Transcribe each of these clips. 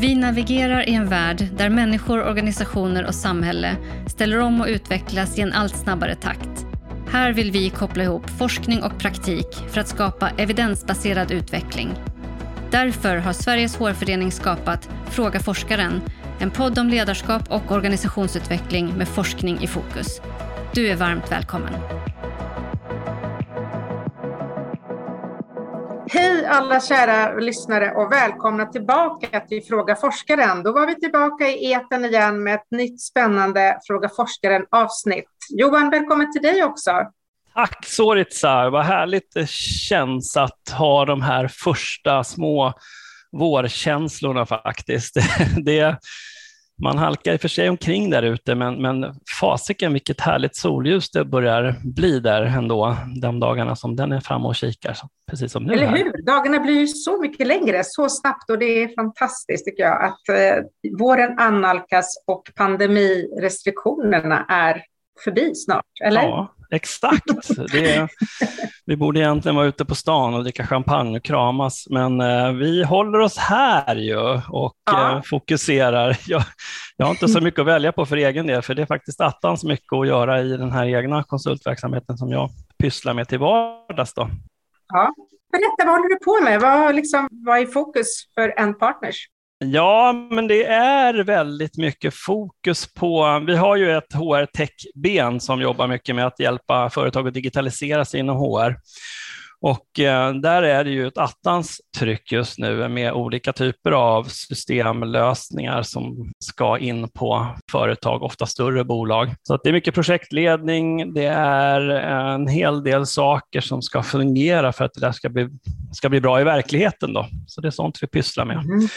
Vi navigerar i en värld där människor, organisationer och samhälle ställer om och utvecklas i en allt snabbare takt. Här vill vi koppla ihop forskning och praktik för att skapa evidensbaserad utveckling. Därför har Sveriges hårförening skapat Fråga forskaren, en podd om ledarskap och organisationsutveckling med forskning i fokus. Du är varmt välkommen. Hej alla kära lyssnare och välkomna tillbaka till Fråga forskaren. Då var vi tillbaka i eten igen med ett nytt spännande Fråga forskaren avsnitt. Johan, välkommen till dig också. Tack Soritsa, vad härligt det känns att ha de här första små vårkänslorna faktiskt. Det, man halkar i och för sig omkring där ute, men, men fasiken vilket härligt solljus det börjar bli där ändå, de dagarna som den är framme och kikar, precis som nu. Eller hur? Dagarna blir ju så mycket längre, så snabbt och det är fantastiskt tycker jag att eh, våren annalkas och pandemirestriktionerna är förbi snart, eller? Ja, exakt. Det, vi borde egentligen vara ute på stan och dricka champagne och kramas, men eh, vi håller oss här ju och ja. eh, fokuserar. Jag, jag, har inte så mycket att välja på för egen del, för det är faktiskt attans mycket att göra i den här egna konsultverksamheten som jag pysslar med till vardags. Då. Ja. Berätta, vad håller du på med? Vad, liksom, vad är fokus för en partners? Ja, men det är väldigt mycket fokus på, vi har ju ett HR Tech-ben som jobbar mycket med att hjälpa företag att digitalisera sig inom HR. Och eh, där är det ju ett attans tryck just nu med olika typer av systemlösningar som ska in på företag, ofta större bolag. Så det är mycket projektledning, det är en hel del saker som ska fungera för att det där ska bli, ska bli bra i verkligheten. Då. Så det är sånt vi pysslar med. Mm.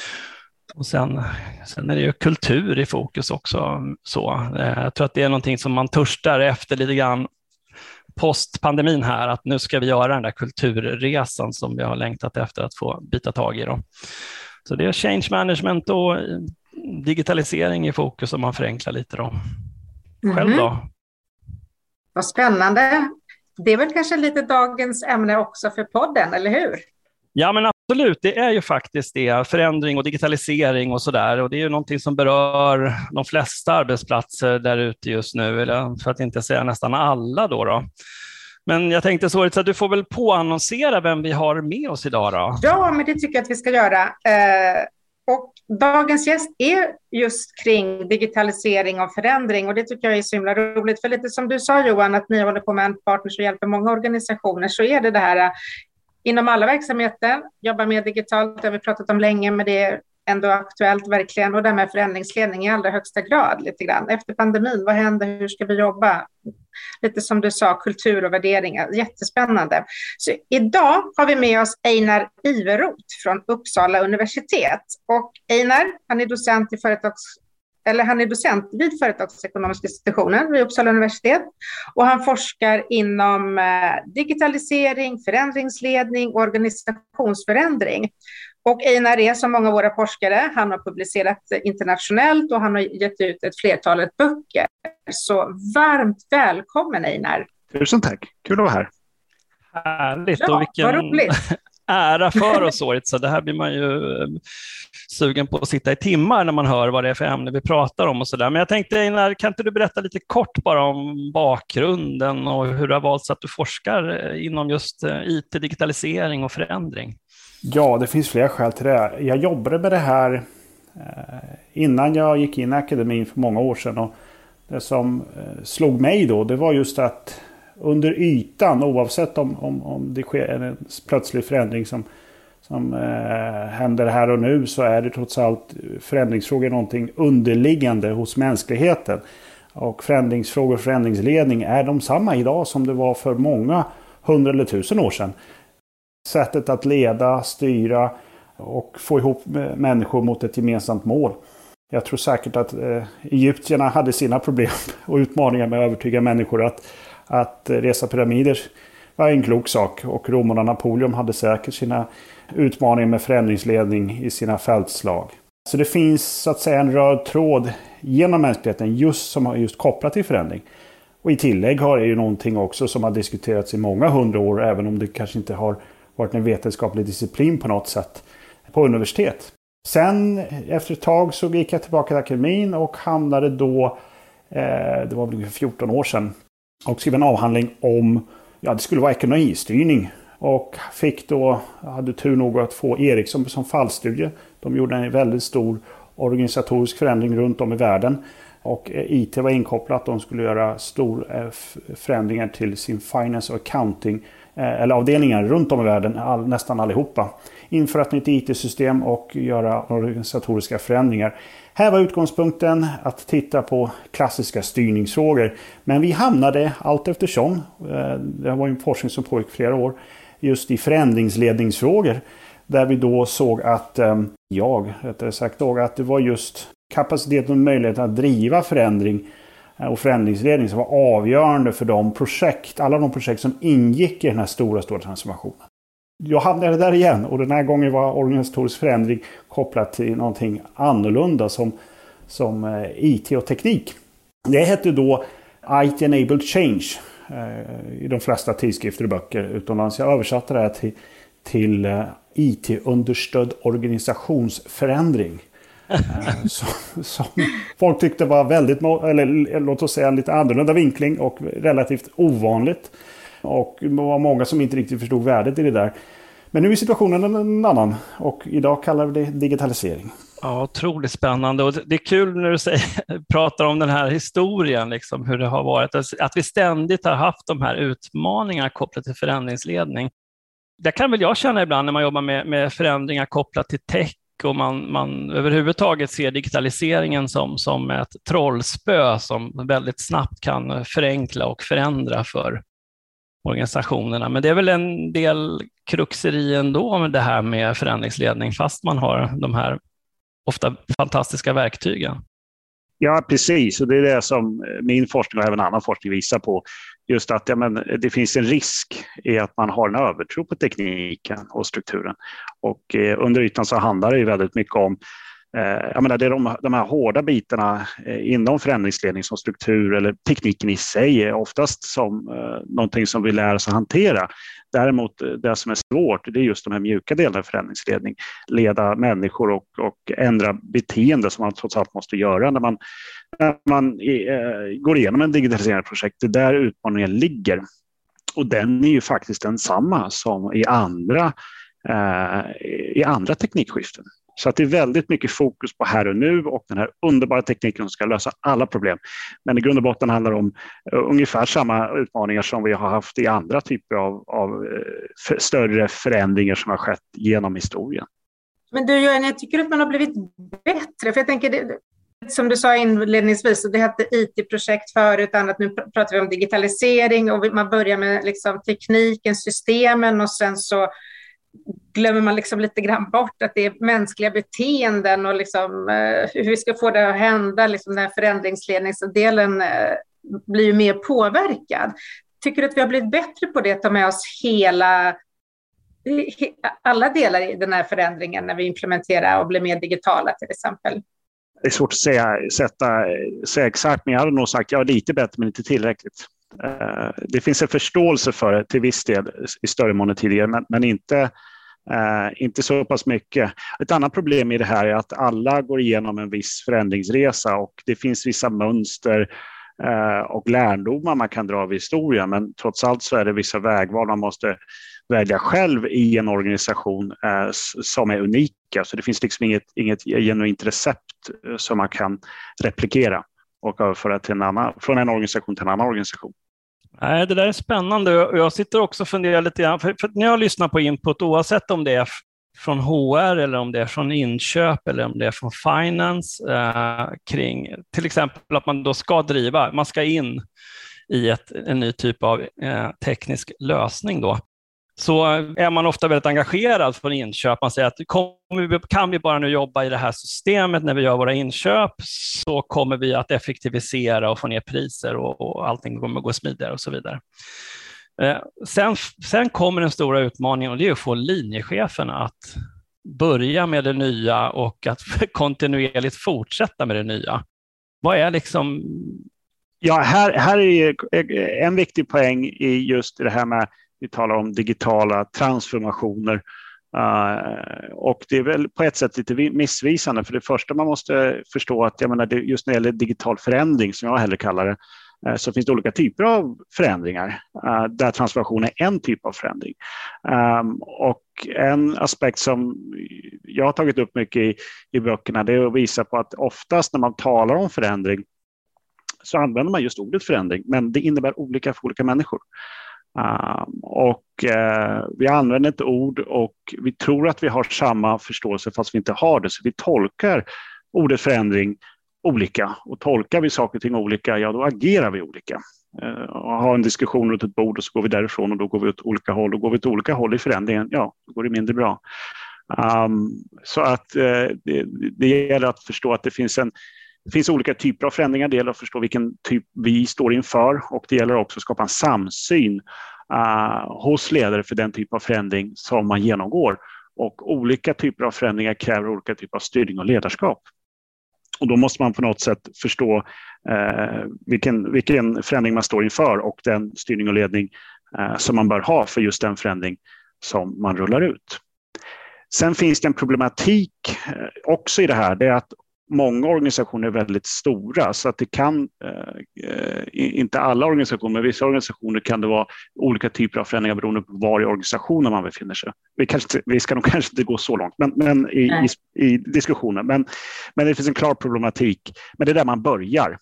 Och sen, sen är det ju kultur i fokus också. Så, eh, jag tror att det är någonting som man törstar efter lite grann post-pandemin här, att nu ska vi göra den där kulturresan som vi har längtat efter att få bita tag i. Då. Så det är change management och digitalisering i fokus om man förenklar lite. Då. Själv då? Mm. Vad spännande. Det är väl kanske lite dagens ämne också för podden, eller hur? Ja, men absolut, det är ju faktiskt det. Förändring och digitalisering och så där. Och det är ju någonting som berör de flesta arbetsplatser där ute just nu, eller för att inte säga nästan alla. Då, då. Men jag tänkte så att du får väl påannonsera vem vi har med oss idag då? Ja, men det tycker jag att vi ska göra. Eh, och dagens gäst är just kring digitalisering och förändring och det tycker jag är så himla roligt. För lite som du sa Johan, att ni håller på med en partner som hjälper många organisationer, så är det det här inom alla verksamheter, jobbar mer digitalt, det har vi pratat om länge, men det är ändå aktuellt verkligen och det här med förändringsledning i allra högsta grad lite grann. Efter pandemin, vad händer, hur ska vi jobba? Lite som du sa, kultur och värderingar, jättespännande. Så idag har vi med oss Einar Iveroth från Uppsala universitet. Och Einar, han är docent i företags eller han är docent vid företagsekonomiska institutionen vid Uppsala universitet och han forskar inom eh, digitalisering, förändringsledning och organisationsförändring. Och Einar är som många av våra forskare, han har publicerat internationellt och han har gett ut ett flertalet böcker. Så varmt välkommen Einar! Tusen tack, kul att vara här. Härligt ja, och vilken ära för oss året, så det här blir man ju eh, sugen på att sitta i timmar när man hör vad det är för ämne vi pratar om och så där. Men jag tänkte Einar, kan inte du berätta lite kort bara om bakgrunden och hur det har valts att du forskar eh, inom just eh, IT, digitalisering och förändring? Ja, det finns flera skäl till det. Jag jobbade med det här innan jag gick in i akademin för många år sedan. Och det som slog mig då, det var just att under ytan oavsett om, om, om det sker en plötslig förändring som, som eh, händer här och nu så är det trots allt eh, förändringsfrågor någonting underliggande hos mänskligheten. Och förändringsfrågor och förändringsledning är de samma idag som det var för många hundra eller tusen år sedan. Sättet att leda, styra och få ihop människor mot ett gemensamt mål. Jag tror säkert att eh, egyptierna hade sina problem och utmaningar med att övertyga människor att att resa pyramider var en klok sak och romarna Napoleon hade säkert sina utmaningar med förändringsledning i sina fältslag. Så det finns så att säga en röd tråd genom mänskligheten just som har just kopplat till förändring. Och i tillägg har det ju någonting också som har diskuterats i många hundra år även om det kanske inte har varit en vetenskaplig disciplin på något sätt på universitet. Sen efter ett tag så gick jag tillbaka till akademin och hamnade då, eh, det var väl 14 år sedan, och skrev en avhandling om, ja det skulle vara ekonomistyrning. Och fick då, hade tur nog att få Ericsson som fallstudie. De gjorde en väldigt stor organisatorisk förändring runt om i världen. Och eh, IT var inkopplat. De skulle göra stora eh, förändringar till sin finance och accounting eh, eller avdelningar runt om i världen, all, nästan allihopa. Införa ett nytt IT-system och göra organisatoriska förändringar. Här var utgångspunkten att titta på klassiska styrningsfrågor. Men vi hamnade allt eftersom, eh, det var en forskning som pågick flera år, just i förändringsledningsfrågor. Där vi då såg att, eh, jag rättare sagt, då, att det var just kapaciteten och möjligheten att driva förändring eh, och förändringsledning som var avgörande för de projekt, alla de projekt som ingick i den här stora, stora transformationen. Jag hamnade där igen och den här gången var organisatorisk förändring kopplat till någonting annorlunda som, som eh, IT och teknik. Det hette då IT Enabled Change eh, i de flesta tidskrifter och böcker utomlands. Jag översatte det här till, till eh, IT-understödd organisationsförändring. Som, som folk tyckte var väldigt, eller låt oss säga en lite annorlunda vinkling och relativt ovanligt. Och det var många som inte riktigt förstod värdet i det där. Men nu är situationen en annan och idag kallar vi det digitalisering. Ja, otroligt spännande och det är kul när du säger, pratar om den här historien, liksom, hur det har varit. Att vi ständigt har haft de här utmaningarna kopplat till förändringsledning. Det kan väl jag känna ibland när man jobbar med, med förändringar kopplat till tech och man, man överhuvudtaget ser digitaliseringen som, som ett trollspö som väldigt snabbt kan förenkla och förändra för organisationerna. Men det är väl en del kruxeri ändå med det här med förändringsledning, fast man har de här ofta fantastiska verktygen. Ja, precis. Och det är det som eh, min forskning och även annan forskning visar på. Just att ja, men, eh, det finns en risk i att man har en övertro på tekniken och strukturen. Och eh, under ytan så handlar det ju väldigt mycket om Eh, jag menar, det är de, de här hårda bitarna eh, inom förändringsledning som struktur eller tekniken i sig är oftast som eh, någonting som vi lär oss att hantera. Däremot eh, det som är svårt, det är just de här mjuka delarna i förändringsledning. Leda människor och, och ändra beteende som man trots allt måste göra när man, när man eh, går igenom en digitaliseringsprojekt. Det är där utmaningen ligger. Och den är ju faktiskt densamma som i andra, eh, i andra teknikskiften. Så att det är väldigt mycket fokus på här och nu och den här underbara tekniken som ska lösa alla problem. Men i grund och botten handlar det om eh, ungefär samma utmaningar som vi har haft i andra typer av, av eh, större förändringar som har skett genom historien. Men du Johan, jag tycker att man har blivit bättre. För jag tänker, det, som du sa inledningsvis, det hette IT-projekt förut, annat nu pratar vi om digitalisering och man börjar med liksom tekniken, systemen och sen så glömmer man liksom lite grann bort att det är mänskliga beteenden och liksom, eh, hur vi ska få det att hända. Liksom den här förändringsledningsdelen eh, blir ju mer påverkad. Tycker du att vi har blivit bättre på det, att ta med oss hela alla delar i den här förändringen när vi implementerar och blir mer digitala till exempel? Det är svårt att säga, sätta, säga exakt, men jag hade nog sagt ja, lite bättre men inte tillräckligt. Eh, det finns en förståelse för det till viss del i större mån än tidigare, men, men inte, eh, inte så pass mycket. Ett annat problem i det här är att alla går igenom en viss förändringsresa och det finns vissa mönster eh, och lärdomar man kan dra av historien. Men trots allt så är det vissa vägval man måste välja själv i en organisation eh, som är unika. Så det finns liksom inget, inget genuint recept som man kan replikera och överföra till en annan, från en organisation till en annan organisation. Nej, det där är spännande. Jag sitter också och funderar lite grann, för, för när jag lyssnar på input, oavsett om det är från HR eller om det är från inköp eller om det är från finance eh, kring till exempel att man då ska driva, man ska in i ett, en ny typ av eh, teknisk lösning då så är man ofta väldigt engagerad från inköp. Man säger att kan vi bara nu jobba i det här systemet när vi gör våra inköp så kommer vi att effektivisera och få ner priser och, och allting kommer att gå smidigare och så vidare. Eh, sen, sen kommer den stora utmaningen och det är att få linjecheferna att börja med det nya och att kontinuerligt fortsätta med det nya. Vad är liksom... Ja, här, här är en viktig poäng i just det här med vi talar om digitala transformationer Uh, och det är väl på ett sätt lite missvisande, för det första man måste förstå att jag menar, just när det gäller digital förändring, som jag hellre kallar det, uh, så finns det olika typer av förändringar, uh, där transformation är en typ av förändring. Um, och en aspekt som jag har tagit upp mycket i, i böckerna, det är att visa på att oftast när man talar om förändring så använder man just ordet förändring, men det innebär olika för olika människor. Um, och uh, vi använder ett ord och vi tror att vi har samma förståelse fast vi inte har det. Så vi tolkar ordet förändring olika och tolkar vi saker och ting olika, ja då agerar vi olika. Uh, och har en diskussion runt ett bord och så går vi därifrån och då går vi åt olika håll. Och går vi åt olika håll i förändringen, ja, då går det mindre bra. Um, så att uh, det, det gäller att förstå att det finns en det finns olika typer av förändringar. Det gäller att förstå vilken typ vi står inför och det gäller också att skapa en samsyn uh, hos ledare för den typ av förändring som man genomgår. Och olika typer av förändringar kräver olika typer av styrning och ledarskap. Och då måste man på något sätt förstå uh, vilken, vilken förändring man står inför och den styrning och ledning uh, som man bör ha för just den förändring som man rullar ut. Sen finns det en problematik också i det här. Det är att många organisationer är väldigt stora så att det kan, eh, inte alla organisationer, men vissa organisationer kan det vara olika typer av förändringar beroende på var i organisationen man befinner sig. Vi, kanske, vi ska nog kanske inte gå så långt men, men i, i, i, diskussionen. Men, men det finns en klar problematik. Men det är där man börjar.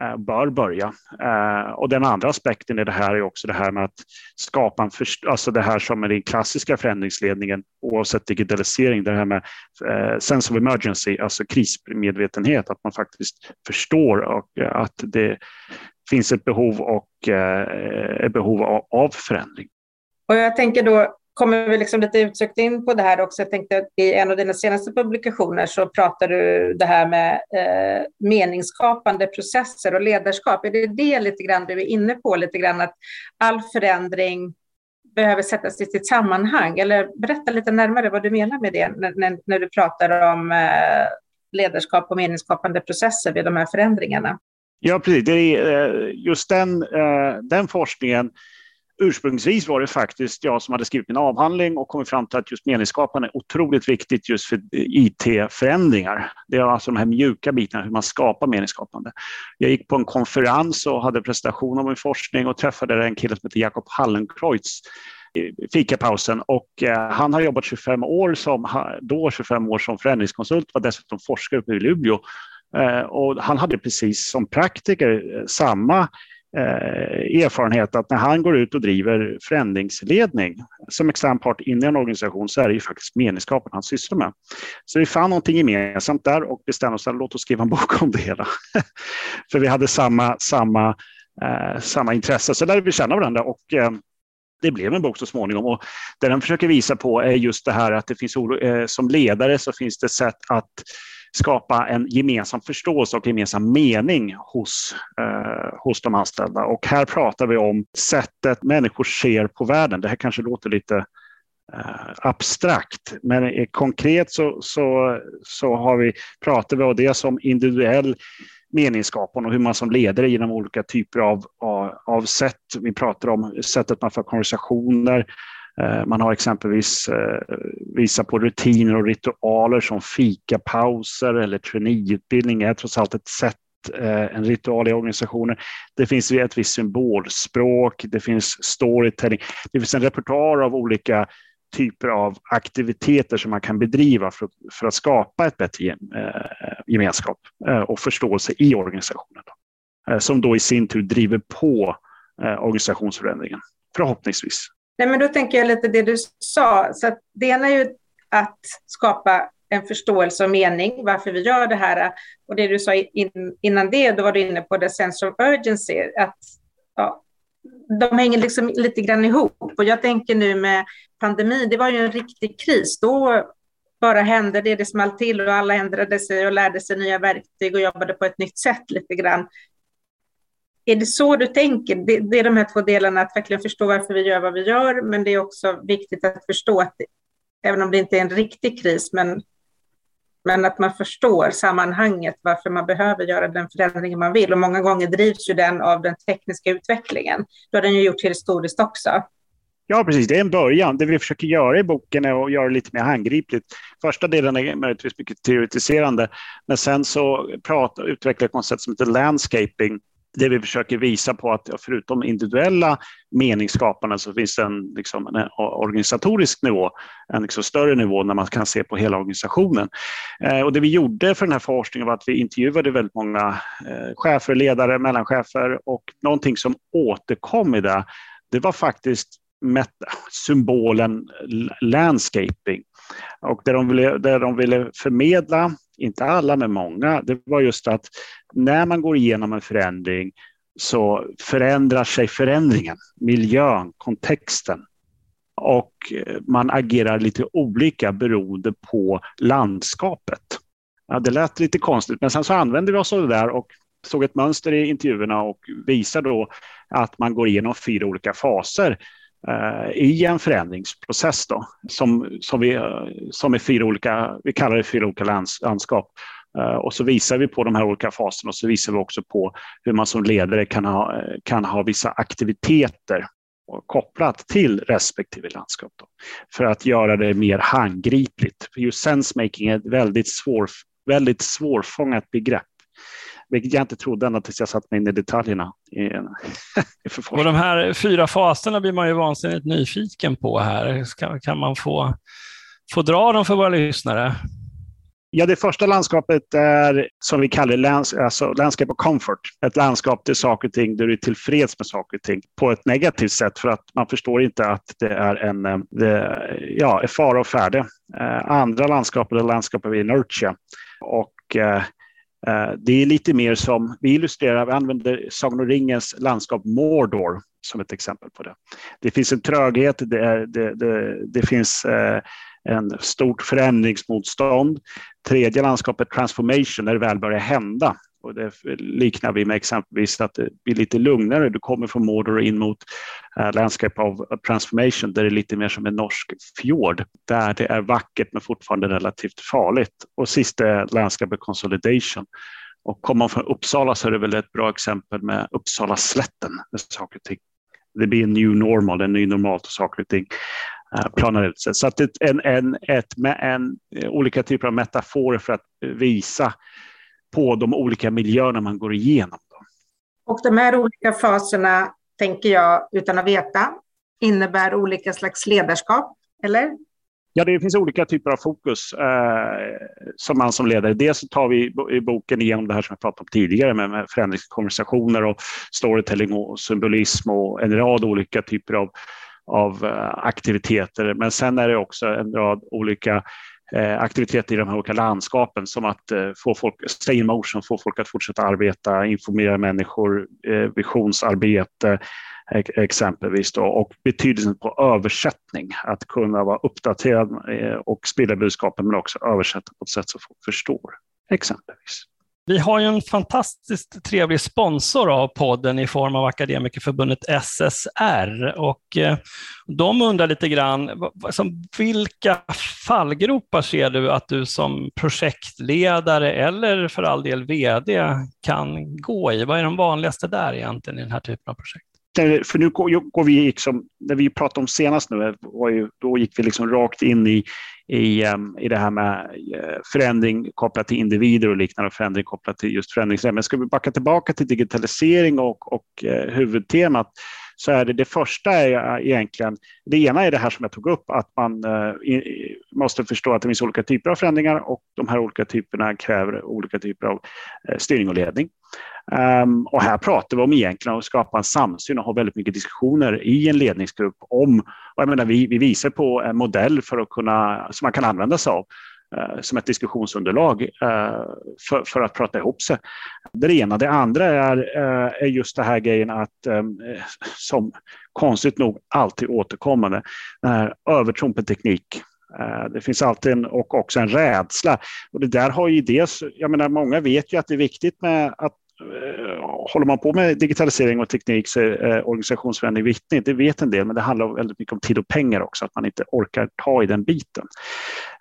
Eh, bör börja. Eh, och den andra aspekten i det här är också det här med att skapa en, alltså det här som är den klassiska förändringsledningen oavsett digitalisering, det här med eh, sense of emergency, alltså krismedvetenhet, att man faktiskt förstår och att det finns ett behov och ett behov av förändring. Och jag tänker då kommer vi liksom lite utsökt in på det här också. Jag tänkte att i en av dina senaste publikationer så pratar du det här med eh, meningsskapande processer och ledarskap. Är det det lite grann du är inne på, lite grann att all förändring behöver sättas i sitt sammanhang? Eller berätta lite närmare vad du menar med det när, när, när du pratar om eh, ledarskap och meningsskapande processer vid de här förändringarna. Ja, precis. Det är eh, just den, eh, den forskningen ursprungsvis var det faktiskt jag som hade skrivit min avhandling och kommit fram till att just meningsskapande är otroligt viktigt just för IT-förändringar. Det är alltså de här mjuka bitarna, hur man skapar meningsskapande. Jag gick på en konferens och hade presentation om min forskning och träffade en kille som heter Jakob Hallenkreutz eh, i fikapausen och eh, han har jobbat 25 år som, då 25 år som förändringskonsult, var dessutom forskare uppe i Luleå eh, och han hade precis som praktiker samma Eh, erfarenhet att när han går ut och driver förändringsledning som extern part in i en organisation så är det ju faktiskt meningsskapen han sysslar med. Så vi fann någonting gemensamt där och bestämde oss att låt oss skriva en bok om det hela. För vi hade samma, samma, eh, samma intresse, så lärde vi känna varandra och eh, det blev en bok så småningom och det den försöker visa på är just det här att det finns eh, som ledare så finns det sätt att skapa en gemensam förståelse och gemensam mening hos, eh, hos de anställda. Och här pratar vi om sättet människor ser på världen. Det här kanske låter lite eh, abstrakt, men konkret så, så, så har vi, pratar vi om det som individuell meningsskapande och hur man som ledare genom olika typer av, av, av sätt, vi pratar om sättet man för konversationer, Eh, man har exempelvis eh, visat på rutiner och ritualer som fikapauser eller traineeutbildning är trots allt ett sätt eh, en ritual i organisationer. Det finns ett visst symbolspråk, det finns storytelling, det finns en repertoar av olika typer av aktiviteter som man kan bedriva för, för att skapa ett bättre gemenskap och förståelse i organisationen. Som då i sin tur driver på organisationsförändringen, förhoppningsvis. Nej, men då tänker jag lite det du sa. Så att det ena är ju att skapa en förståelse och mening varför vi gör det här. Och det du sa in, innan det, då var du inne på det sense of urgency. Att, ja, de hänger liksom lite grann ihop. Och jag tänker nu med pandemin, det var ju en riktig kris. Då bara hände det, det small till och alla ändrade sig och lärde sig nya verktyg och jobbade på ett nytt sätt lite grann. Är det så du tänker? Det, det, är de här två delarna, att verkligen förstå varför vi gör vad vi gör, men det är också viktigt att förstå att det, även om det inte är en riktig kris, men, men att man förstår sammanhanget, varför man behöver göra den förändringen man vill. Och många gånger drivs ju den av den tekniska utvecklingen. Då har den ju gjort historiskt också. Ja, precis. Det är en början. Det vi försöker göra i boken är att göra det lite mer handgripligt. Första delen är möjligtvis mycket teoretiserande, men sen så utvecklar vi ett koncept som heter landscaping det vi försöker visa på att förutom individuella meningsskapande så finns det en, liksom, en organisatorisk nivå, en liksom större nivå när man kan se på hela organisationen. Eh, och det vi gjorde för den här forskningen var att vi intervjuade väldigt många eh, chefer, ledare, mellanchefer och någonting som återkom i det, det var faktiskt symbolen landscaping. Och det de, ville, det de ville förmedla, inte alla men många, det var just att när man går igenom en förändring så förändrar sig förändringen, miljön, kontexten. Och eh, man agerar lite olika beroende på landskapet. Ja, det lät lite konstigt, men sen så använde vi oss av det där och såg ett mönster i intervjuerna och visar då att man går igenom fyra olika faser Eh, i en förändringsprocess då, som, som, vi, som är fyra olika, vi kallar det fyra olika lands, landskap. Eh, och så visar vi på de här olika faserna och så visar vi också på hur man som ledare kan ha, kan ha vissa aktiviteter kopplat till respektive landskap. Då, för att göra det mer handgripligt. För just sensemaking är ett väldigt, svår, väldigt svårfångat begrepp vilket jag inte trodde ända tills jag satt mig in i detaljerna. Och de här fyra faserna blir man ju vansinnigt nyfiken på här. Kan, kan man få, få dra dem för våra lyssnare? Ja, det första landskapet är som vi kallar lands, alltså landskap of comfort. Ett landskap där saker och ting, där du är tillfreds med saker och ting på ett negativt sätt för att man förstår inte att det är en eh, det, ja, fara och färde. Eh, andra landskapet är landskapet of inertia. Och Eh, Eh, det är lite mer som, vi illustrerar, vi använder Sagan om ringens landskap Mordor som ett exempel på det. Det finns en tröghet, det, är, det, det, det finns eh, en stort förändringsmotstånd. Tredje landskapet transformation, när det väl börjar hända. Och det liknar vi med exempelvis att det blir lite lugnare. Du kommer från Mordor in mot uh, Landscape of Transformation där det är lite mer som en norsk fjord där det är vackert men fortfarande relativt farligt. Och sist är Landscape Consolidation. Och kommer man från Uppsala så är det väl ett bra exempel med Uppsala slätten med saker och ting. Det blir en new normal, en ny normalt och saker och ting eh, planar ut sig. Så att ett, en, en, ett, med en, olika typer av metaforer för att visa på de olika miljöerna man går igenom. Och de här olika faserna, tänker jag, utan att veta, innebär olika slags ledarskap, eller? Ja, det finns olika typer av fokus eh, som man som ledare. Dels tar vi i boken igenom det här som jag pratade om tidigare med, med förändringskonversationer och storytelling och symbolism och en rad olika typer av, av uh, aktiviteter. Men sen är det också en rad olika Eh, aktiviteter i de här olika landskapen som att eh, få folk, stay in motion, få folk att fortsätta arbeta, informera människor, eh, visionsarbete exempelvis då, och betydelsen på översättning, att kunna vara uppdaterad eh, och sprida budskapen men också översätta på ett sätt så folk förstår exempelvis. Vi har ju en fantastiskt trevlig sponsor av podden i form av Akademikerförbundet SSR och eh, de undrar lite grann, vilka fallgropar ser du att du som projektledare eller för all del VD kan gå i? Vad är de vanligaste där egentligen i den här typen av projekt? För nu går vi, liksom, när vi pratade om senast nu, eh, då gick vi liksom rakt in i, i, ehm, i det här med eh, förändring kopplat till individer och liknande, förändring kopplat till just förändringsämnen. Men ska vi backa tillbaka till digitalisering och, och eh, huvudtemat så är det det första är egentligen, det ena är det här som jag tog upp, att man eh, måste förstå att det finns olika typer av förändringar och de här olika typerna kräver olika typer av eh, styrning och ledning. Um, och här pratar vi om egentligen att skapa en samsyn och ha väldigt mycket diskussioner i en ledningsgrupp om, och jag menar, vi, vi visar på en modell för att kunna, som man kan använda sig av Eh, som ett diskussionsunderlag eh, för, för, att prata ihop sig. Det ena. Det andra är, eh, är just det här grejen att, som konstigt nog alltid återkommande, den här övertron på teknik. Det finns alltid en, och också en rädsla. Och det där har ju dels, jag menar många vet ju att det är viktigt med att Eh, håller man på med digitalisering och teknik så är eh, organisationsförändring viktigt. Det vet en del, men det handlar väldigt mycket om tid och pengar också, att man inte orkar ta i den biten.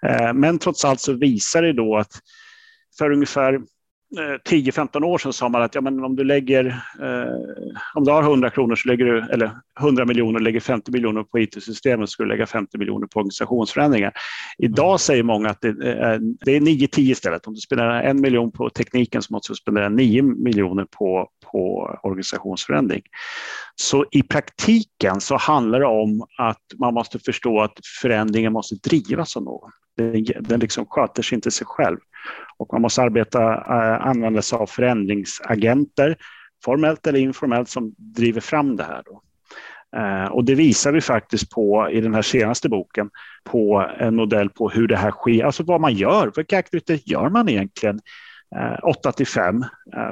Eh, men trots allt så visar det då att för ungefär 10-15 år sedan sa man att ja, men om du lägger, eh, om du har 100 kronor så lägger du, eller 100 miljoner och lägger 50 miljoner på IT-systemet ska du lägga 50 miljoner på organisationsförändringar. Idag mm. säger många att det är, det är 9-10 istället. Om du spenderar en miljon på tekniken så måste du spendera 9 miljoner på, på organisationsförändring. Så i praktiken så handlar det om att man måste förstå att förändringen måste drivas av någon. Den, den liksom sköter sig inte sig själv. Och man måste arbeta, äh, använda sig av förändringsagenter, formellt eller informellt, som driver fram det här. Då. Eh, och det visar vi faktiskt på i den här senaste boken på en modell på hur det här sker, alltså vad man gör. Vilka aktiviteter gör man egentligen eh, 8 till 5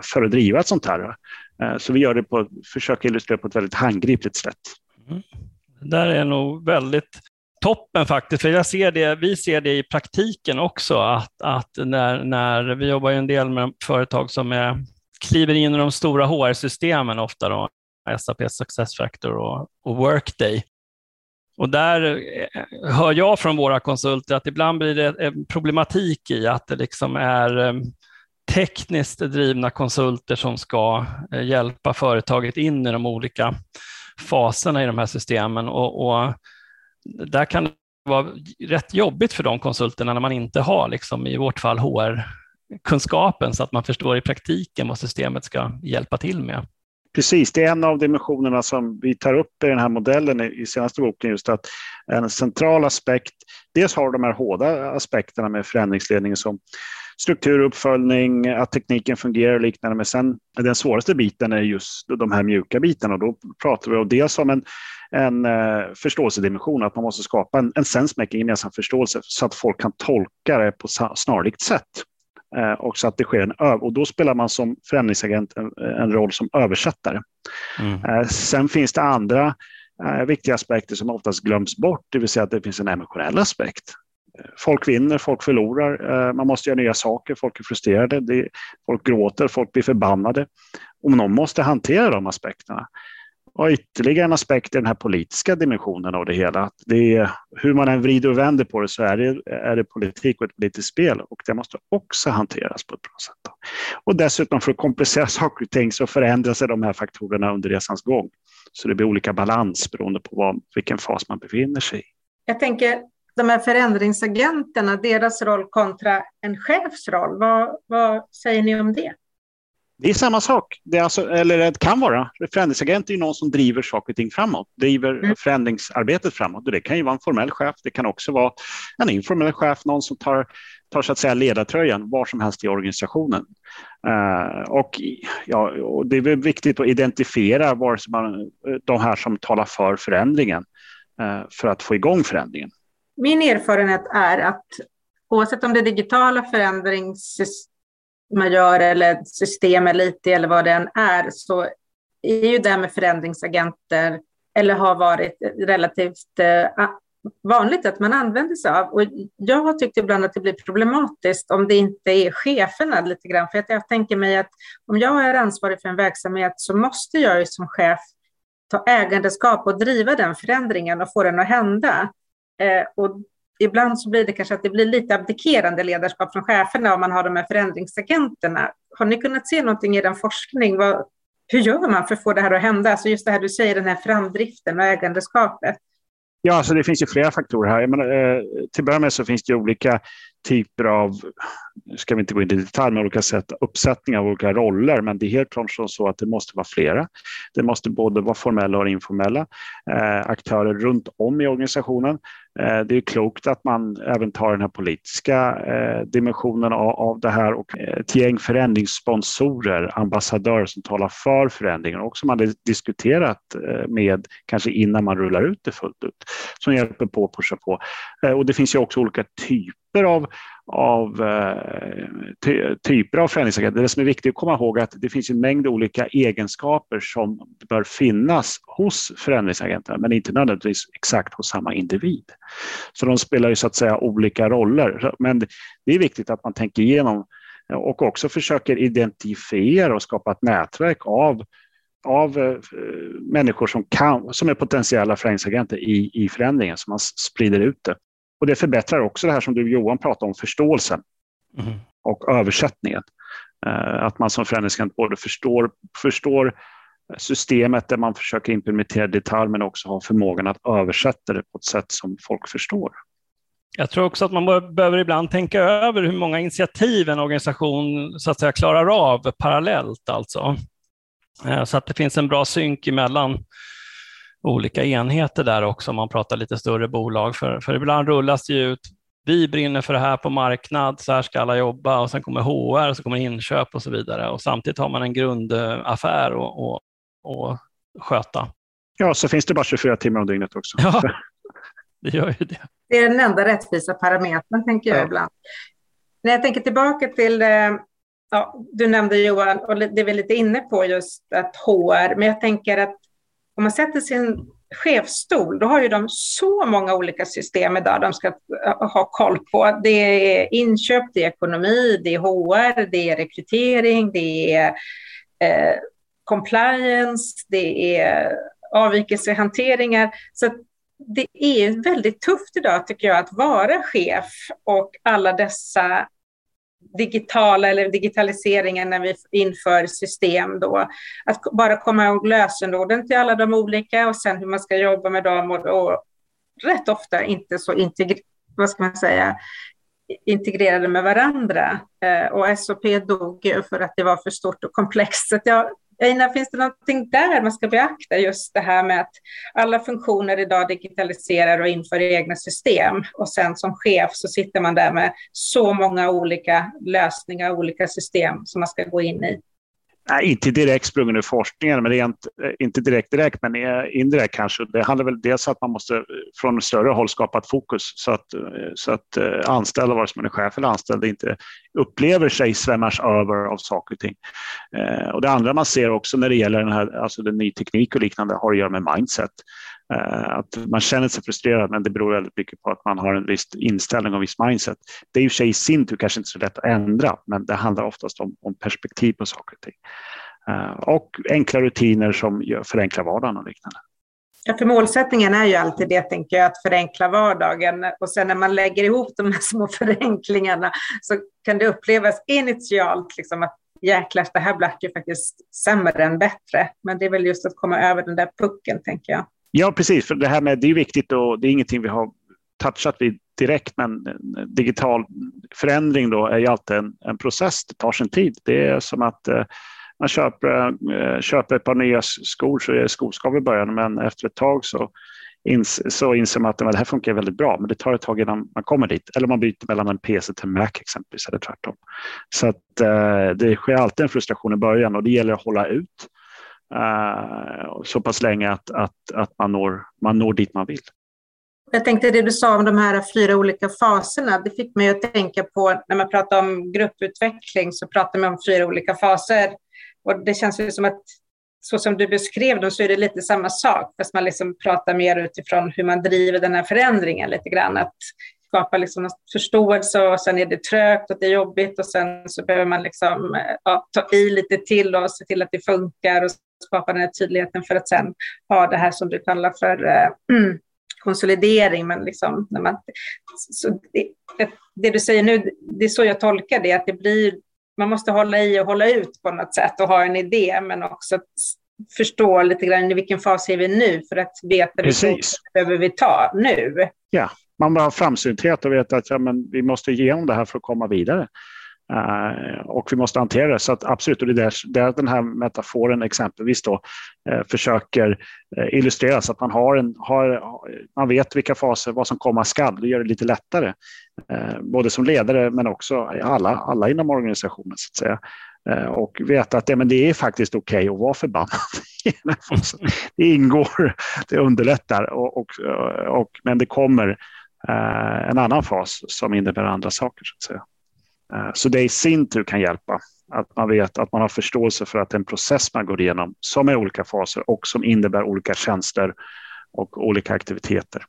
för att driva ett sånt här? så vi gör det på, försöker illustrera på ett väldigt handgripligt sätt. Mm. Det där är nog väldigt toppen faktiskt, för jag ser det, vi ser det i praktiken också, att, att när, när vi jobbar ju en del med företag som är, kliver in i de stora HR-systemen ofta, då, SAP SuccessFactor och, och Workday. Och där eh, hör jag från våra konsulter att ibland blir det en problematik i att det liksom är eh, tekniskt drivna konsulter som ska eh, hjälpa företaget in i de olika faserna i de här systemen. Och, och där kan det vara rätt jobbigt för de konsulterna när man inte har, liksom, i vårt fall, HR-kunskapen så att man förstår i praktiken vad systemet ska hjälpa till med. Precis, det är en av dimensionerna som vi tar upp i den här modellen i senaste boken, just att en central aspekt, dels har de här hårda aspekterna med förändringsledningen som strukturuppföljning, att tekniken fungerar och liknande, men sen den svåraste biten är just de här mjuka bitarna och då pratar vi om dels om en en eh, förståelsedimension, att man måste skapa en, en sensemaking, gemensam förståelse, så att folk kan tolka det på snarlikt sätt. Eh, och så att det sker en öv och då spelar man som förändringsagent en, en roll som översättare. Mm. Eh, sen finns det andra viktiga aspekter som oftast glöms bort, det vill säga att det finns en emotionell aspekt. Folk vinner, folk förlorar, eh, man måste göra nya saker, folk är frustrerade, folk gråter, folk blir förbannade. Och någon måste hantera de aspekterna. Och ytterligare en aspekt är den här politiska dimensionen av det hela. Det är, hur man än vrider och vänder på det så är det, är det politik och ett politiskt spel och det måste också hanteras på ett bra sätt. Och dessutom för att komplicera saker och ting så förändrar sig de här faktorerna under resans gång. Så det blir olika balans beroende på vad, vilken fas man befinner sig i. Jag tänker de här förändringsagenterna, deras roll kontra en chefs roll. Vad, vad säger ni om det? Det är samma sak, det är alltså, eller det kan vara. Förändringsagent är någon som driver saker och ting framåt, driver mm. förändringsarbetet framåt. Det kan ju vara en formell chef, det kan också vara en informell chef, någon som tar, tar så att säga ledartröjan var som helst i organisationen. Uh, och, ja, och det är viktigt att identifiera var man, de här som talar för förändringen uh, för att få igång förändringen. Min erfarenhet är att oavsett om det är digitala förändringssystem man gör eller system eller IT eller vad det än är så är ju det med förändringsagenter eller har varit relativt eh, vanligt att man använder sig av. Och jag har tyckt ibland att det blir problematiskt om det inte är cheferna lite grann. För att jag tänker mig att om jag är ansvarig för en verksamhet så måste jag ju som chef ta ägandeskap och driva den förändringen och få den att hända. Eh, och ibland så blir det kanske att det blir lite abdikerande ledarskap från cheferna om man har de här förändringsagenterna. Har ni kunnat se någonting i den forskning? Vad, hur gör man för att få det här att hända? Alltså just det här du säger, den här framdriften och ägandeskapet. Ja, alltså det finns ju flera faktorer här. Menar, eh, till att börja med så finns det olika typer av, nu ska vi inte gå in i detalj, men olika sätt, uppsättningar av olika roller, men det är helt klart så att det måste vara flera. Det måste både vara formella och informella eh, aktörer runt om i organisationen. Eh, det är klokt att man även tar den här politiska eh, dimensionen av, det här och eh, ett gäng förändringssponsorer, ambassadörer som talar för förändringen och som man hade diskuterat med kanske innan man rullar ut det fullt ut, som hjälper på att pusha på. Och det finns ju också olika typer av, av eh, ty, typer av förändringsagenter. Det som är viktigt att komma ihåg är att det finns en mängd olika egenskaper som bör finnas hos förändringsagenterna, men inte nödvändigtvis exakt hos samma individ. Så de spelar ju så att säga olika roller. Men det är viktigt att man tänker igenom eh, och också försöker identifiera och skapa ett nätverk av av eh, människor som, kan, som är potentiella förändringsagenter i, i förändringen, så man sprider ut det. Och det förbättrar också det här som du Johan pratade om, förståelsen mm. och översättningen. Att man som förändringskant både förstår, förstår systemet där man försöker implementera detalj men också har förmågan att översätta det på ett sätt som folk förstår. Jag tror också att man behöver ibland tänka över hur många initiativ en organisation så att säga, klarar av parallellt. Alltså. Eh, så att det finns en bra synk emellan olika enheter där också om man pratar lite större bolag. För, för ibland rullas det ut, vi brinner för det här på marknad, så här ska alla jobba och sen kommer HR och så kommer inköp och så vidare. Och samtidigt har man en grundaffär att sköta. Ja, så finns det bara 24 timmar om dygnet också. Ja, det gör ju det. Det är den enda rättvisa parametern, tänker jag ja. ibland. När jag tänker tillbaka till, eh, ja, du nämnde Johan, och det är vi lite inne på just att HR, men jag tänker att om man sätter sin chefsstol, då har ju de så många olika system idag de ska eh, ha koll på. Det är inköp, det är ekonomi, det är HR, det är rekrytering, det är eh, compliance, det är avvikelsehanteringar. Så det är väldigt tufft idag tycker jag att vara chef och alla dessa digitala eller digitaliseringen när vi inför system då. Att bara komma ihåg lösenorden till alla de olika och sen hur man ska jobba med dem och, och rätt ofta inte så integr vad ska man säga, integrerade med varandra. Eh, och SOP dog för att det var för stort och komplext. Så jag Einar, finns det någonting där man ska beakta? Just det här med att alla funktioner idag digitaliserar och inför egna system och sen som chef så sitter man där med så många olika lösningar, olika system som man ska gå in i. Nej, inte direkt sprungen ur forskningen, men rent, eh, inte direkt direkt, men eh, indirekt kanske. Det handlar väl dels om att man måste eh, från större håll skapa ett fokus så att, så att anställda, vare sig man är chef eller anställd, inte upplever sig svämmas över av saker och ting. Och det andra man ser också när det gäller den här, alltså den ny teknik och liknande har att göra med mindset. Eh, att man känner sig frustrerad, men det beror väldigt mycket på att man har en viss inställning och viss mindset. Det är i och för sig i sin tur kanske inte så lätt att ändra, men det handlar oftast om, om perspektiv på saker och ting. Eh, och enkla rutiner som förenklar vardagen och liknande. Ja, för målsättningen är ju alltid det, tänker jag, att förenkla vardagen. Och sen när man lägger ihop de här små förenklingarna så kan det upplevas initialt liksom att jäklar, det här blev ju faktiskt sämre än bättre. Men det är väl just att komma över den där pucken, tänker jag. Ja, precis. För det här med det är viktigt och det är ingenting vi har touchat vid direkt, men eh, digital förändring då är ju alltid en, en process. Det tar sin tid. Det är som att eh, man köper, eh, köper ett par nya skor så är det skoskav i början, men efter ett tag så, ins, så inser man att det här funkar väldigt bra, men det tar ett tag innan man kommer dit. Eller man byter mellan en PC till en Mac exempelvis, eller tvärtom. Så att, eh, det sker alltid en frustration i början och det gäller att hålla ut eh, så pass länge att, att, att man, når, man når dit man vill. Jag tänkte det du sa om de här fyra olika faserna, det fick mig att tänka på när man pratar om grupputveckling så pratar man om fyra olika faser. Och det känns ju som att så som du beskrev dem så är det lite samma sak, fast man liksom pratar mer utifrån hur man driver den här förändringen lite grann. Att skapa liksom förståelse och sen är det trögt och det är jobbigt och sen så behöver man liksom, ja, ta i lite till och se till att det funkar och skapa den här tydligheten för att sen ha det här som du kallar för äh, konsolidering. Men liksom, när man, det, det, du säger nu, det är så jag tolkar det, att det blir, man måste hålla i och hålla ut på något sätt och ha en idé, men också förstå lite grann i vilken fas är vi nu för att veta vilken behöver vi ta nu. Ja, man bara ha framsynthet och veta att ja, men vi måste igenom det här för att komma vidare. Uh, och vi måste hantera det. Så att absolut, och det är där, den här metaforen exempelvis då uh, försöker uh, illustrera så att man, har en, har, man vet vilka faser, vad som komma skall. Det gör det lite lättare, både som ledare men också alla, alla inom organisationen. så att säga. Och veta att ja, men det är faktiskt okej okay att vara förbannad. det ingår, det underlättar, och, och, och, men det kommer Eh, en annan fas som innebär andra saker. Så att säga. Eh, så det i sin tur kan hjälpa. Att man vet att man har förståelse för att en process man går igenom som är olika faser och som innebär olika tjänster och olika aktiviteter.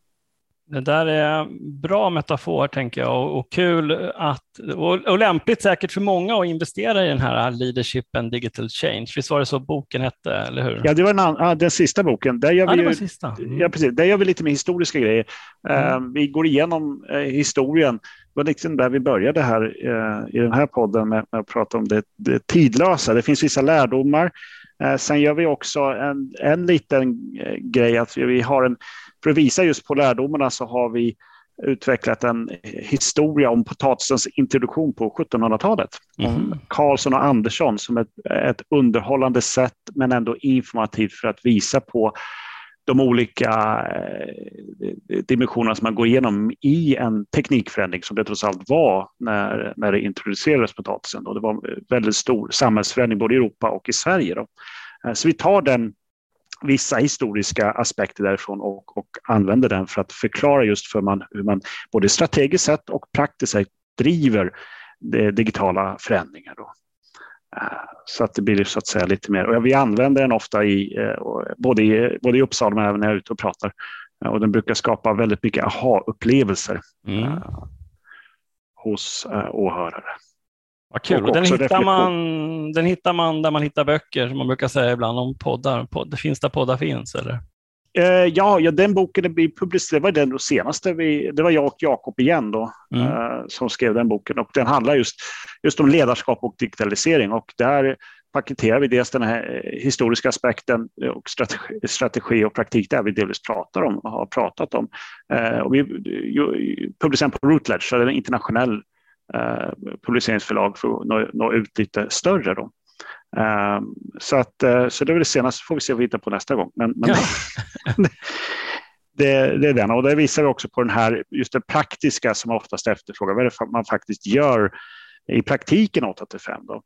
Det där är bra metafor tänker jag och, och kul att, och, och, lämpligt säkert för många att investera i den här Leadership and Digital Change. Visst var det så boken hette, eller hur? Ja, det var den, ja, den sista boken. Där gör, ja, vi ju, mm. ja, precis. Där gör vi lite mer historiska grejer. Mm. Uh, vi går igenom uh, historien var liksom där vi började här i den här podden med, med att prata om det, det tidlösa. Det finns vissa lärdomar. Sen gör vi också en, en liten grej att vi har en, för att visa just på lärdomarna så har vi utvecklat en historia om potatisens introduktion på 1700-talet. Mm. Karlsson och Andersson som ett, ett underhållande sätt men ändå informativt för att visa på de olika eh, dimensionerna som man går igenom i en teknikförändring som det trots allt var när, när det introducerades potatisen. Då. Det var en väldigt stor samhällsförändring både i Europa och i Sverige. Då. Eh, så vi tar den vissa historiska aspekter därifrån och, och använder den för att förklara just för man, hur man både strategiskt sett och praktiskt sett driver digitala förändringar. Då. Eh, så att det blir så att säga lite mer, och vi använder den ofta i, eh, både i, både i Uppsala men även när jag är ute och pratar. Eh, och den brukar skapa väldigt mycket aha-upplevelser mm. hos åhörare. Vad kul. Och den, hittar man, den hittar man där man hittar böcker, som man brukar säga ibland om poddar. Det finns där poddar finns, eller? Uh, ja, ja, den boken blir publicerad. Det var den senaste. Vi, det var jag och Jakob igen då, mm. uh, som skrev den boken. Och den handlar just, just om ledarskap och digitalisering. Och där paketerar vi dels den här eh, historiska aspekten och strategi, strategi och praktik där vi delvis pratar om och har pratat om. Uh, och vi publicerar på Routledge, så det är en internationell Eh, publiceringsförlag för att nå, nå, ut lite större. Då. Eh, så, att, eh, så det är det senaste, får vi se vad vi hittar på nästa gång. Men, men det, det, är den och det visar vi också på den här, just det praktiska som oftast efterfrågar, vad är det man faktiskt gör i praktiken 8-5 då.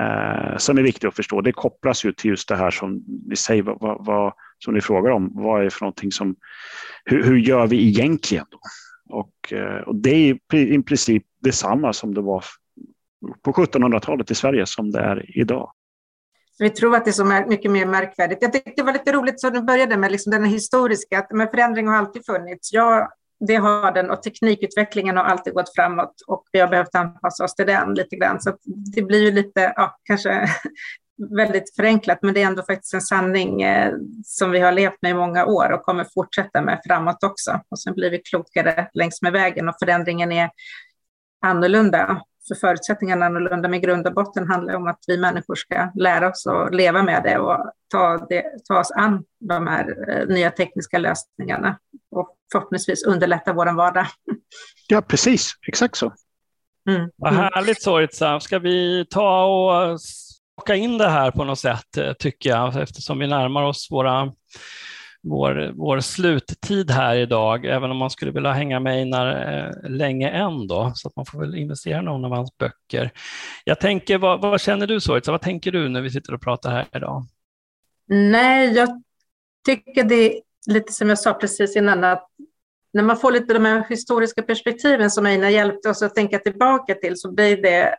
Eh, som är viktigt att förstå. Det kopplas ju till just det här som ni säger, vad, vad, som ni frågar om. Vad är för någonting som, hur, hur gör vi egentligen? Då? Och, eh, och det är i princip detsamma som det var på 1700-talet i Sverige som det är idag. Vi tror att det är så mycket mer märkvärdigt. Jag tyckte det var lite roligt så du började med liksom den historiska, att men förändring har alltid funnits. Ja, det har den och teknikutvecklingen har alltid gått framåt och vi har behövt anpassa oss till den lite grann. Så det blir ju lite, ja, kanske väldigt förenklat, men det är ändå faktiskt en sanning eh, som vi har levt med i många år och kommer fortsätta med framåt också. Och sen blir vi klokare längs med vägen och förändringen är annorlunda, för förutsättningarna är annorlunda, men grund och botten handlar om att vi människor ska lära oss att leva med det och ta, det, ta oss an de här eh, nya tekniska lösningarna och förhoppningsvis underlätta vår vardag. Ja, precis, exakt så. Mm. Vad härligt Sorgitsam. Ska vi ta och plocka in det här på något sätt, eh, tycker jag, eftersom vi närmar oss våra, vår, vår sluttid här idag, även om man skulle vilja hänga med Einar eh, länge än då, så att man får väl investera i någon av hans böcker. Jag tänker, vad, vad känner du Soritza? Vad tänker du när vi sitter och pratar här idag? Nej, jag tycker det är lite som jag sa precis innan, att när man får lite de här historiska perspektiven som Einar hjälpte oss att tänka tillbaka till så blir det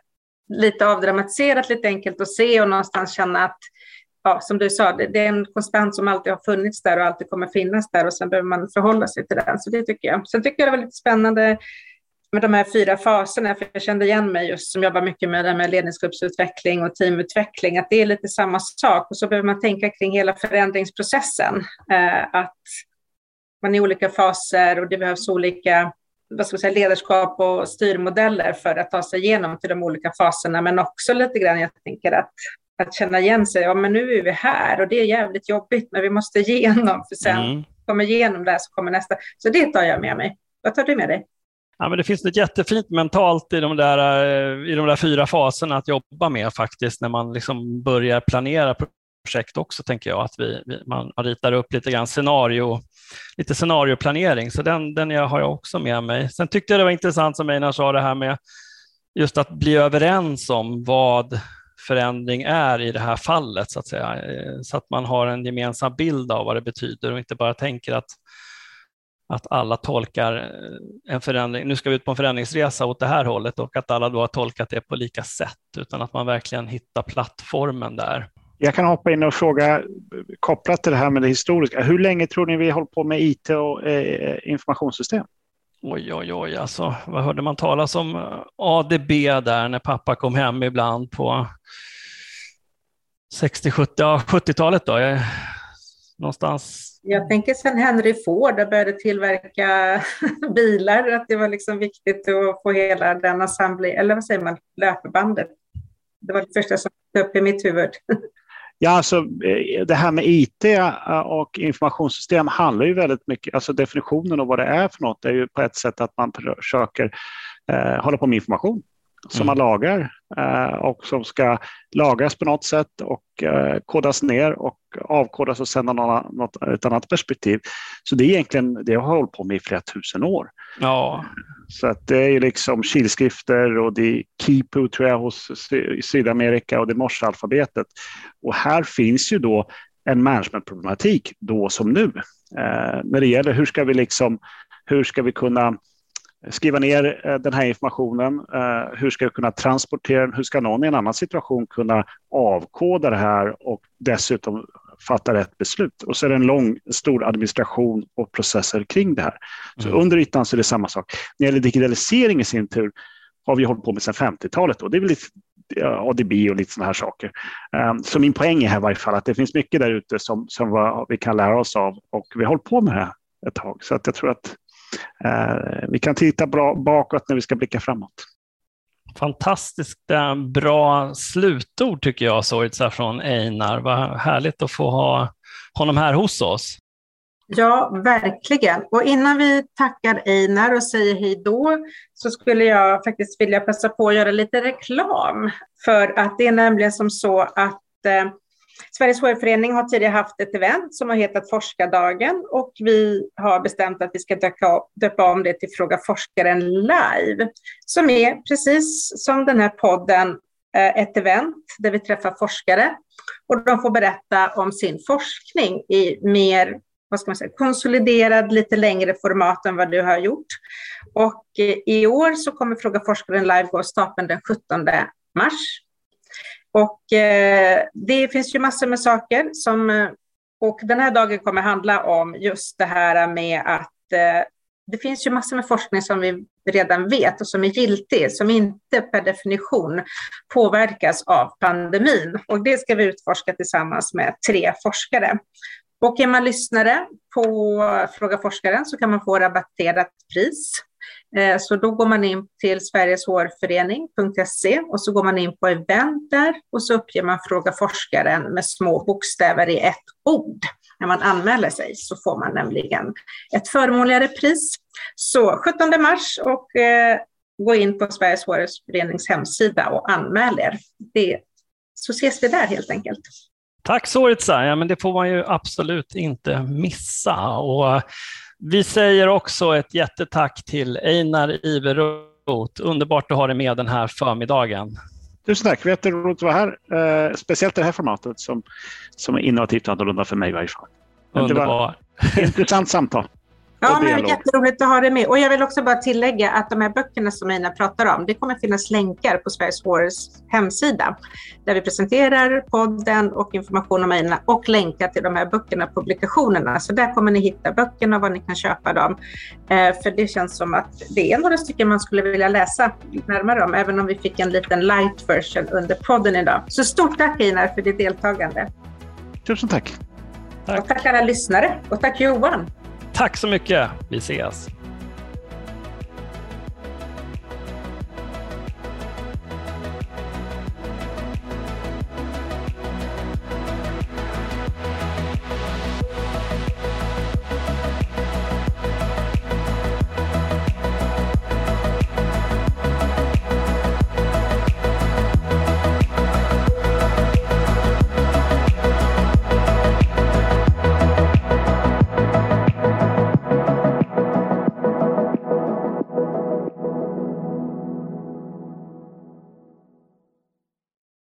lite avdramatiserat, lite enkelt att se och någonstans känna att, ja, som du sa, det, det, är en konstant som alltid har funnits där och alltid kommer finnas där och sen behöver man förhålla sig till den. Så det tycker jag. Sen tycker jag det var lite spännande med de här fyra faserna, för jag kände igen mig just som jobbar mycket med det med ledningsgruppsutveckling och teamutveckling, att det är lite samma sak och så behöver man tänka kring hela förändringsprocessen, eh, att man är i olika faser och det behövs olika vad ska säga, ledarskap och styrmodeller för att ta sig igenom till de olika faserna, men också lite grann, jag tänker att, att känna igen sig, ja men nu är vi här och det är jävligt jobbigt, men vi måste igenom, för sen mm. kommer igenom det så kommer nästa. Så det tar jag med mig. Vad tar du med dig? Ja, men det finns något jättefint mentalt i de, där, eh, i de där fyra faserna att jobba med faktiskt, när man liksom börjar planera projekt också, tänker jag, att vi, vi man ritar upp lite grann scenario lite scenarioplanering, så den, den har jag också med mig. Sen tyckte jag det var intressant som Einar sa det här med just att bli överens om vad förändring är i det här fallet, så att säga, eh, så att man har en gemensam bild av vad det betyder och inte bara tänker att att alla tolkar eh, en förändring, nu ska vi ut på en förändringsresa åt det här hållet och att alla då har tolkat det på lika sätt, utan att man verkligen hittar plattformen där. Jag kan hoppa in och fråga eh, kopplat till det här med det historiska. Hur länge tror ni vi har hållit på med IT och eh, informationssystem? Oj, oj, oj, alltså vad hörde man talas om eh, ADB där när pappa kom hem ibland på 60, 70, ja, 70-talet då? Någonstans Jag tänker sen Henry Ford började tillverka bilar, att det var liksom viktigt att få hela den assembly, eller vad säger man, löpbandet. Det var det första som kom upp i mitt huvud. Ja, alltså eh, det här med IT eh, och informationssystem handlar ju väldigt mycket, alltså definitionen av vad det är för något är ju på ett sätt att man försöker eh, hålla på med information som mm. man lagar eh, och som ska lagras på något sätt och eh, kodas ner och avkodas och sända något, något, ett annat perspektiv. Så det är egentligen det jag har hållit på med i flera tusen år. Ja. Så att det är liksom kilskrifter och det är Kipu tror jag hos Sydamerika och det är morsealfabetet. Och här finns ju då en managementproblematik då som nu. Eh, när det gäller hur ska vi liksom, hur ska vi kunna skriva ner eh, den här informationen. Eh, hur ska jag kunna transportera den? Hur ska någon i en annan situation kunna avkoda det här och dessutom fatta rätt beslut? Och så är det en lång, stor administration och processer kring det här. Så mm. under ytan så är det samma sak. När det gäller digitalisering i sin tur har vi hållit på med sedan 50-talet och det är väl ADB och lite sådana här saker. Ehm, så min poäng är här i varje fall att det finns mycket där ute som, som vi kan lära oss av och vi har hållit på med det här ett tag. Så att jag tror att Eh, vi kan titta bra bakåt när vi ska blicka framåt. Fantastiskt eh, bra slutord tycker jag, Soritsa från Einar. Vad härligt att få ha honom här hos oss. Ja, verkligen. Och innan vi tackar Einar och säger hej då så skulle jag faktiskt vilja passa på att göra lite reklam. För att det är nämligen som så att eh, Sveriges HR-förening har tidigare haft ett event som har hetat Forskardagen och vi har bestämt att vi ska döpa, döpa om det till Fråga forskaren live, som är precis som den här podden eh, ett event där vi träffar forskare och de får berätta om sin forskning i mer vad ska man säga, konsoliderad, lite längre format än vad du har gjort. Och eh, i år så kommer Fråga forskaren live gå av stapeln den 17 mars. Och eh, det finns ju massor med saker som, eh, och den här dagen kommer handla om just det här med att eh, det finns ju massor med forskning som vi redan vet och som är giltig, som inte per definition påverkas av pandemin. Och det ska vi utforska tillsammans med tre forskare. Och är man lyssnare på Fråga forskaren så kan man få rabatterat pris Eh, så då går man in till sverigeshårförening.se och så går man in på event där och så uppger man Fråga forskaren med små bokstäver i ett ord. När man anmäler sig så får man nämligen ett förmånligare pris. Så 17 mars och eh, gå in på Sveriges Hårförenings hemsida och anmäl er. Det, så ses vi där helt enkelt. Tack Soritza. ja, men det får man ju absolut inte missa. Och vi säger också ett jättetack till Einar Iveroth. Underbart att ha dig med den här förmiddagen. Tusen tack, det är roligt att vara här. Eh, speciellt det här formatet som, som är innovativt och annorlunda för mig i varje fall. Underbart. intressant samtal. Ja, men jätteroligt att ha det med. Och jag vill också bara tillägga att de här böckerna som Ina pratar om, det kommer finnas länkar på Sveriges Hårs hemsida där vi presenterar podden och information om Ina och länkar till de här böckerna, publikationerna. Så där kommer ni hitta böckerna och var ni kan köpa dem. Eh, för det känns som att det är några stycken man skulle vilja läsa närmare om, även om vi fick en liten light version under podden idag. Så stort tack Ina för ditt deltagande. Tusen tack. tack. Och tack alla lyssnare och tack Johan. Tack så mycket. Vi ses.